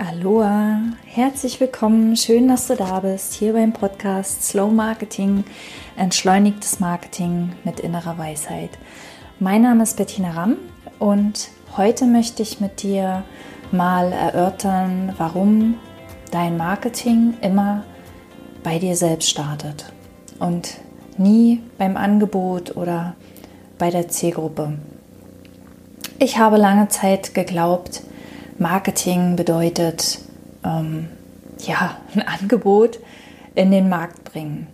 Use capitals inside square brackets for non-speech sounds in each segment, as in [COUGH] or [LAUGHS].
Aloha, herzlich willkommen, schön, dass du da bist, hier beim Podcast Slow Marketing, entschleunigtes Marketing mit innerer Weisheit. Mein Name ist Bettina Ramm und heute möchte ich mit dir mal erörtern, warum dein Marketing immer bei dir selbst startet und nie beim Angebot oder bei der Zielgruppe. Ich habe lange Zeit geglaubt, Marketing bedeutet, ähm, ja, [LAUGHS] ein Angebot in den Markt bringen.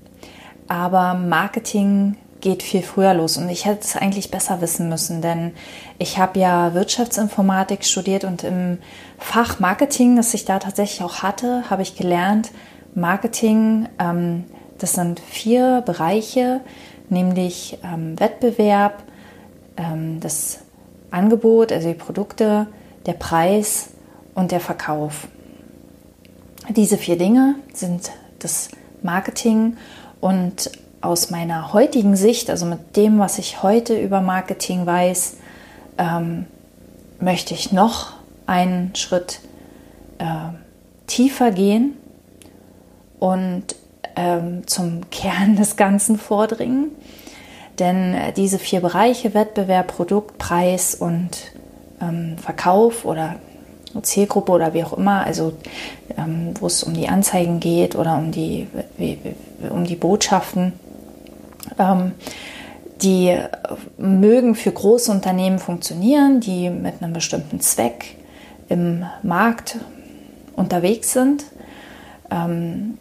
Aber Marketing geht viel früher los und ich hätte es eigentlich besser wissen müssen, denn ich habe ja Wirtschaftsinformatik studiert und im Fach Marketing, das ich da tatsächlich auch hatte, habe ich gelernt, Marketing, ähm, das sind vier Bereiche, nämlich ähm, Wettbewerb, ähm, das Angebot, also die Produkte, der Preis und der Verkauf. Diese vier Dinge sind das Marketing und aus meiner heutigen Sicht, also mit dem, was ich heute über Marketing weiß, ähm, möchte ich noch einen Schritt äh, tiefer gehen und ähm, zum [LAUGHS] Kern des Ganzen vordringen. Denn äh, diese vier Bereiche, Wettbewerb, Produkt, Preis und ähm, Verkauf oder Zielgruppe oder wie auch immer, also ähm, wo es um die Anzeigen geht oder um die, wie, um die Botschaften, ähm, die mögen für große Unternehmen funktionieren, die mit einem bestimmten Zweck im Markt unterwegs sind. Ähm,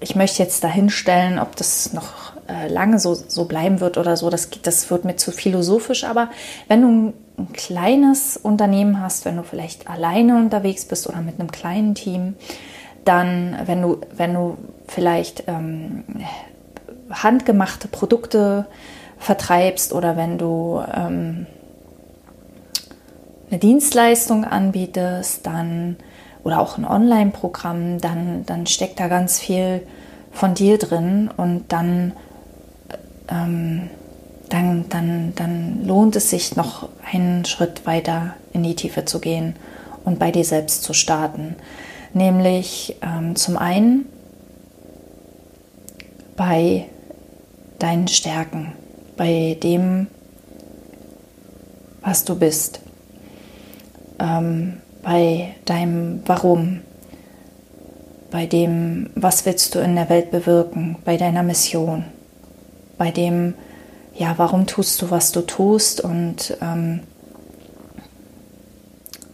ich möchte jetzt dahinstellen, ob das noch äh, lange so, so bleiben wird oder so, das, das wird mir zu philosophisch, aber wenn du ein kleines Unternehmen hast, wenn du vielleicht alleine unterwegs bist oder mit einem kleinen Team, dann, wenn du, wenn du vielleicht ähm, handgemachte Produkte vertreibst oder wenn du ähm, eine Dienstleistung anbietest, dann oder auch ein Online-Programm, dann, dann steckt da ganz viel von dir drin und dann ähm, dann, dann, dann lohnt es sich noch einen Schritt weiter in die Tiefe zu gehen und bei dir selbst zu starten. Nämlich ähm, zum einen bei deinen Stärken, bei dem, was du bist, ähm, bei deinem Warum, bei dem, was willst du in der Welt bewirken, bei deiner Mission, bei dem, ja, warum tust du, was du tust und ähm,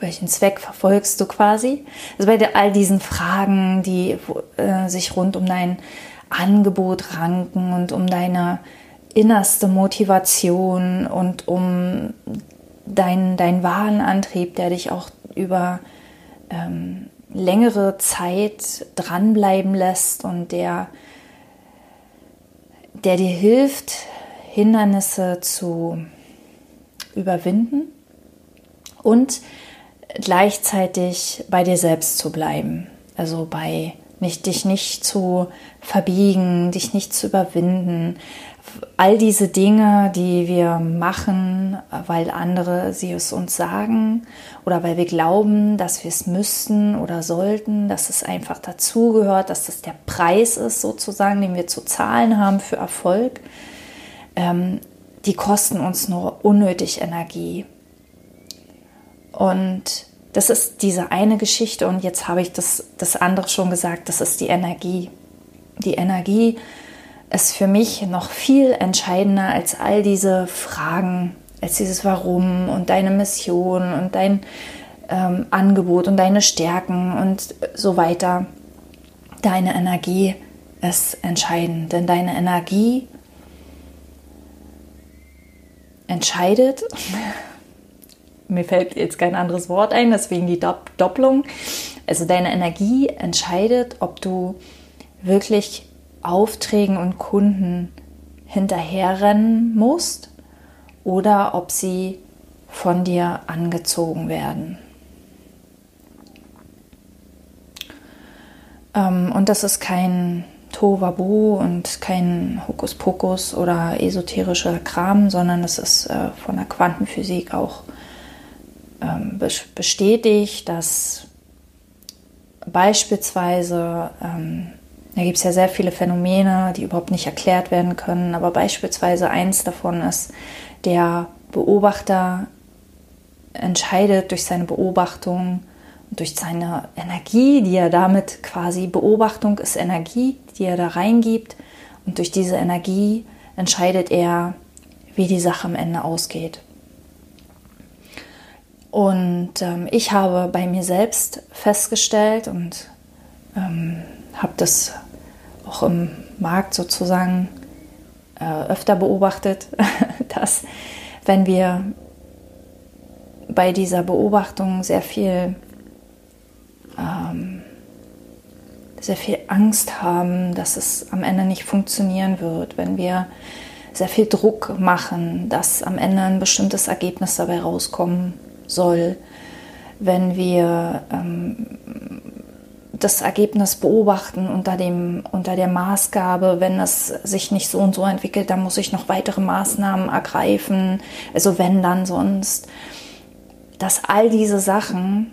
welchen Zweck verfolgst du quasi? Also bei all diesen Fragen, die äh, sich rund um dein Angebot ranken und um deine innerste Motivation und um deinen dein wahren Antrieb, der dich auch über ähm, längere Zeit dranbleiben lässt und der, der dir hilft, Hindernisse zu überwinden und gleichzeitig bei dir selbst zu bleiben. Also bei nicht, dich nicht zu verbiegen, dich nicht zu überwinden. All diese Dinge, die wir machen, weil andere sie es uns sagen oder weil wir glauben, dass wir es müssten oder sollten, dass es einfach dazugehört, dass das der Preis ist sozusagen, den wir zu zahlen haben für Erfolg ähm, die kosten uns nur unnötig Energie. Und das ist diese eine Geschichte und jetzt habe ich das, das andere schon gesagt, das ist die Energie. Die Energie ist für mich noch viel entscheidender als all diese Fragen, als dieses Warum und deine Mission und dein ähm, Angebot und deine Stärken und so weiter. Deine Energie ist entscheidend, denn deine Energie entscheidet, mir fällt jetzt kein anderes Wort ein, deswegen die Doppelung, also deine Energie entscheidet, ob du wirklich Aufträgen und Kunden hinterherrennen musst oder ob sie von dir angezogen werden. Ähm, und das ist kein Tohuwabohu und kein Hokuspokus oder esoterischer Kram, sondern es ist äh, von der Quantenphysik auch ähm, bestätigt, dass beispielsweise, ähm, da gibt es ja sehr viele Phänomene, die überhaupt nicht erklärt werden können, aber beispielsweise eins davon ist, der Beobachter entscheidet durch seine Beobachtung, durch seine Energie, die er damit quasi, Beobachtung ist Energie, die er da reingibt, und durch diese Energie entscheidet er, wie die Sache am Ende ausgeht. Und ähm, ich habe bei mir selbst festgestellt und ähm, habe das auch im Markt sozusagen äh, öfter beobachtet, [LAUGHS] dass wenn wir bei dieser Beobachtung sehr viel ähm, sehr viel Angst haben, dass es am Ende nicht funktionieren wird, wenn wir sehr viel Druck machen, dass am Ende ein bestimmtes Ergebnis dabei rauskommen soll, wenn wir ähm, das Ergebnis beobachten unter, dem, unter der Maßgabe, wenn es sich nicht so und so entwickelt, dann muss ich noch weitere Maßnahmen ergreifen, also wenn dann sonst, dass all diese Sachen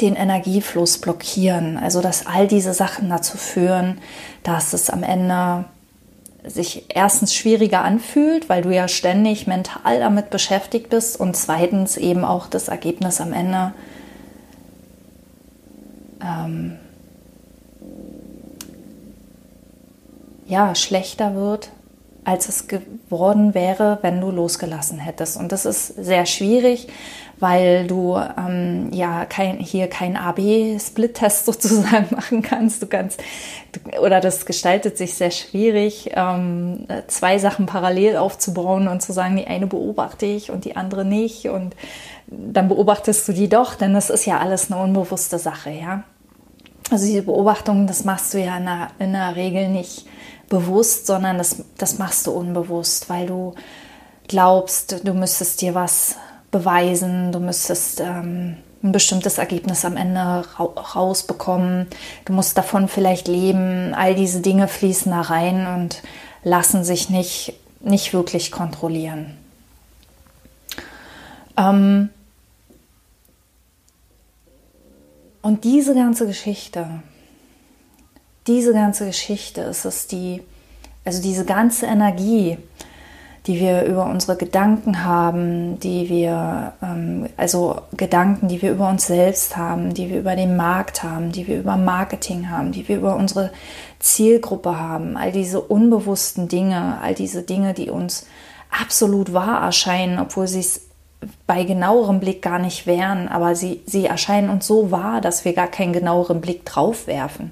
den Energiefluss blockieren. Also dass all diese Sachen dazu führen, dass es am Ende sich erstens schwieriger anfühlt, weil du ja ständig mental damit beschäftigt bist und zweitens eben auch das Ergebnis am Ende ähm, ja schlechter wird, als es geworden wäre, wenn du losgelassen hättest. Und das ist sehr schwierig, weil du ähm, ja kein, hier keinen AB-Split-Test [LAUGHS] sozusagen machen kannst. Du kannst, oder das gestaltet sich sehr schwierig, ähm, zwei Sachen parallel aufzubauen und zu sagen, die eine beobachte ich und die andere nicht. Und dann beobachtest du die doch, denn das ist ja alles eine unbewusste Sache, ja. Also diese Beobachtung, das machst du ja in der, in der Regel nicht bewusst, sondern das, das machst du unbewusst, weil du glaubst, du müsstest dir was beweisen, du müsstest ähm, ein bestimmtes Ergebnis am Ende ra rausbekommen, du musst davon vielleicht leben, all diese Dinge fließen da rein und lassen sich nicht, nicht wirklich kontrollieren. Ähm und diese ganze Geschichte, diese ganze Geschichte ist es, die, also diese ganze Energie, die wir über unsere Gedanken haben, die wir, ähm, also Gedanken, die wir über uns selbst haben, die wir über den Markt haben, die wir über Marketing haben, die wir über unsere Zielgruppe haben, all diese unbewussten Dinge, all diese Dinge, die uns absolut wahr erscheinen, obwohl sie es bei genauerem Blick gar nicht wären, aber sie, sie erscheinen uns so wahr, dass wir gar keinen genaueren Blick drauf werfen.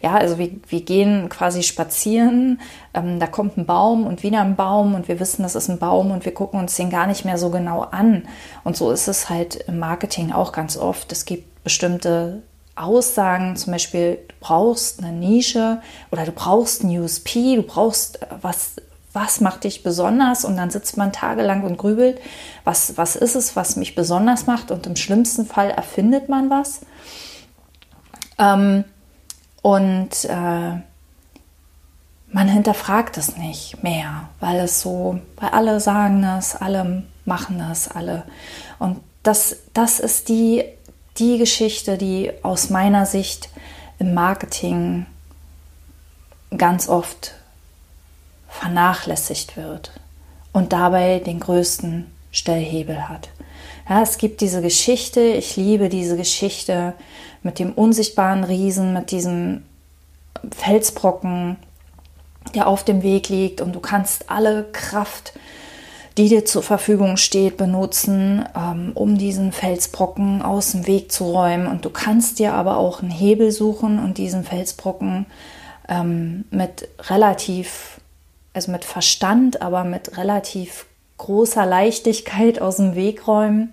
Ja, also wir, wir gehen quasi spazieren, ähm, da kommt ein Baum und wieder ein Baum und wir wissen, das ist ein Baum und wir gucken uns den gar nicht mehr so genau an. Und so ist es halt im Marketing auch ganz oft. Es gibt bestimmte Aussagen, zum Beispiel, du brauchst eine Nische oder du brauchst ein USP, du brauchst was was macht dich besonders? Und dann sitzt man tagelang und grübelt, was, was ist es, was mich besonders macht? Und im schlimmsten Fall erfindet man was. Ähm, und äh, man hinterfragt es nicht mehr, weil es so, weil alle sagen das, alle machen das, alle. Und das, das ist die, die Geschichte, die aus meiner Sicht im Marketing ganz oft vernachlässigt wird und dabei den größten Stellhebel hat. Ja, es gibt diese Geschichte, ich liebe diese Geschichte mit dem unsichtbaren Riesen, mit diesem Felsbrocken, der auf dem Weg liegt und du kannst alle Kraft, die dir zur Verfügung steht, benutzen, ähm, um diesen Felsbrocken aus dem Weg zu räumen. Und du kannst dir aber auch einen Hebel suchen und diesen Felsbrocken ähm, mit relativ also mit Verstand, aber mit relativ großer Leichtigkeit aus dem Weg räumen.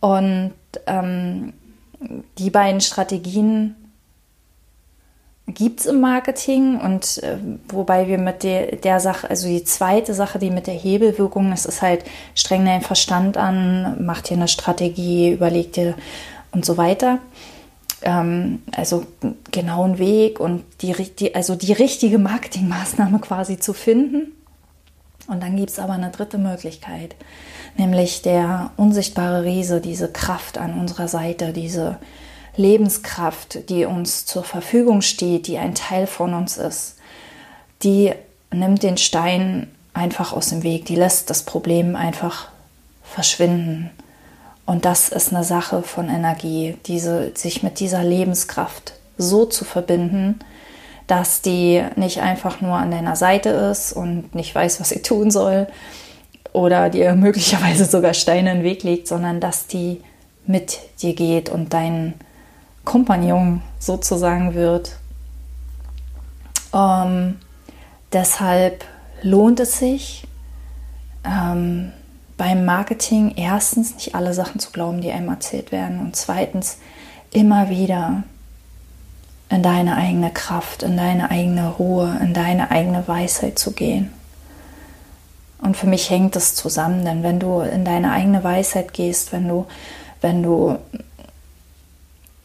Und ähm, die beiden Strategien gibt es im Marketing und äh, wobei wir mit der, der Sache, also die zweite Sache, die mit der Hebelwirkung, das ist halt streng deinen Verstand an, mach dir eine Strategie, überleg dir und so weiter ähm, also genauen Weg und die, die, also die richtige Marketingmaßnahme quasi zu finden. Und dann gibt es aber eine dritte Möglichkeit, nämlich der unsichtbare Riese, diese Kraft an unserer Seite, diese Lebenskraft, die uns zur Verfügung steht, die ein Teil von uns ist, die nimmt den Stein einfach aus dem Weg, die lässt das Problem einfach verschwinden. Und das ist eine Sache von Energie, diese, sich mit dieser Lebenskraft so zu verbinden, dass die nicht einfach nur an deiner Seite ist und nicht weiß, was sie tun soll oder dir [LAUGHS] möglicherweise sogar Steine in den Weg legt, sondern dass die mit dir geht und dein Kompagnon sozusagen wird. Ähm, deshalb lohnt es sich, ähm, beim Marketing erstens nicht alle Sachen zu glauben, die einem erzählt werden und zweitens immer wieder in deine eigene Kraft, in deine eigene Ruhe, in deine eigene Weisheit zu gehen. Und für mich hängt das zusammen, denn wenn du in deine eigene Weisheit gehst, wenn du, wenn du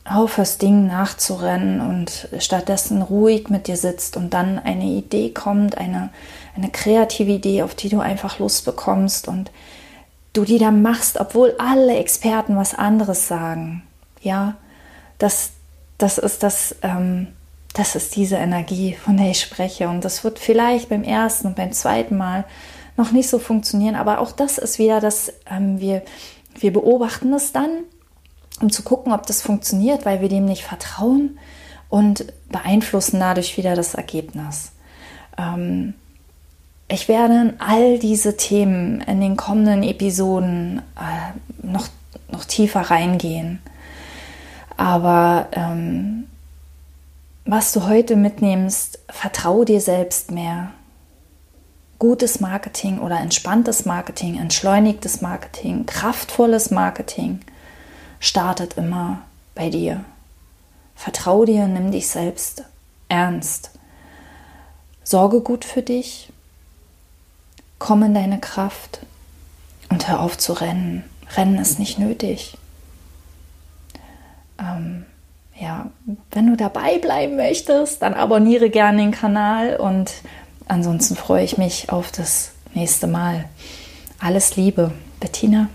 aufhörst, Dingen nachzurennen und stattdessen ruhig mit dir sitzt und dann eine Idee kommt, eine, eine kreative Idee, auf die du einfach Lust bekommst und du die dann machst, obwohl alle Experten was anderes sagen. Ja, das, das ist das, ähm, das ist diese Energie, von der ich spreche. Und das wird vielleicht beim ersten und beim zweiten Mal noch nicht so funktionieren, aber auch das ist wieder das, ähm, wir, wir beobachten es dann, um zu gucken, ob das funktioniert, weil wir dem nicht vertrauen und beeinflussen dadurch wieder das Ergebnis. Ähm, ich werde in all diese Themen in den kommenden Episoden äh, noch, noch tiefer reingehen. Aber ähm, was du heute mitnimmst, vertraue dir selbst mehr. Gutes Marketing oder entspanntes Marketing, entschleunigtes Marketing, kraftvolles Marketing startet immer bei dir. Vertraue dir, nimm dich selbst ernst. Sorge gut für dich, Komm in deine Kraft und hör auf zu rennen. Rennen ist nicht nötig. Ähm, ja, wenn du dabei bleiben möchtest, dann abonniere gerne den Kanal und ansonsten freue ich mich auf das nächste Mal. Alles Liebe, Bettina.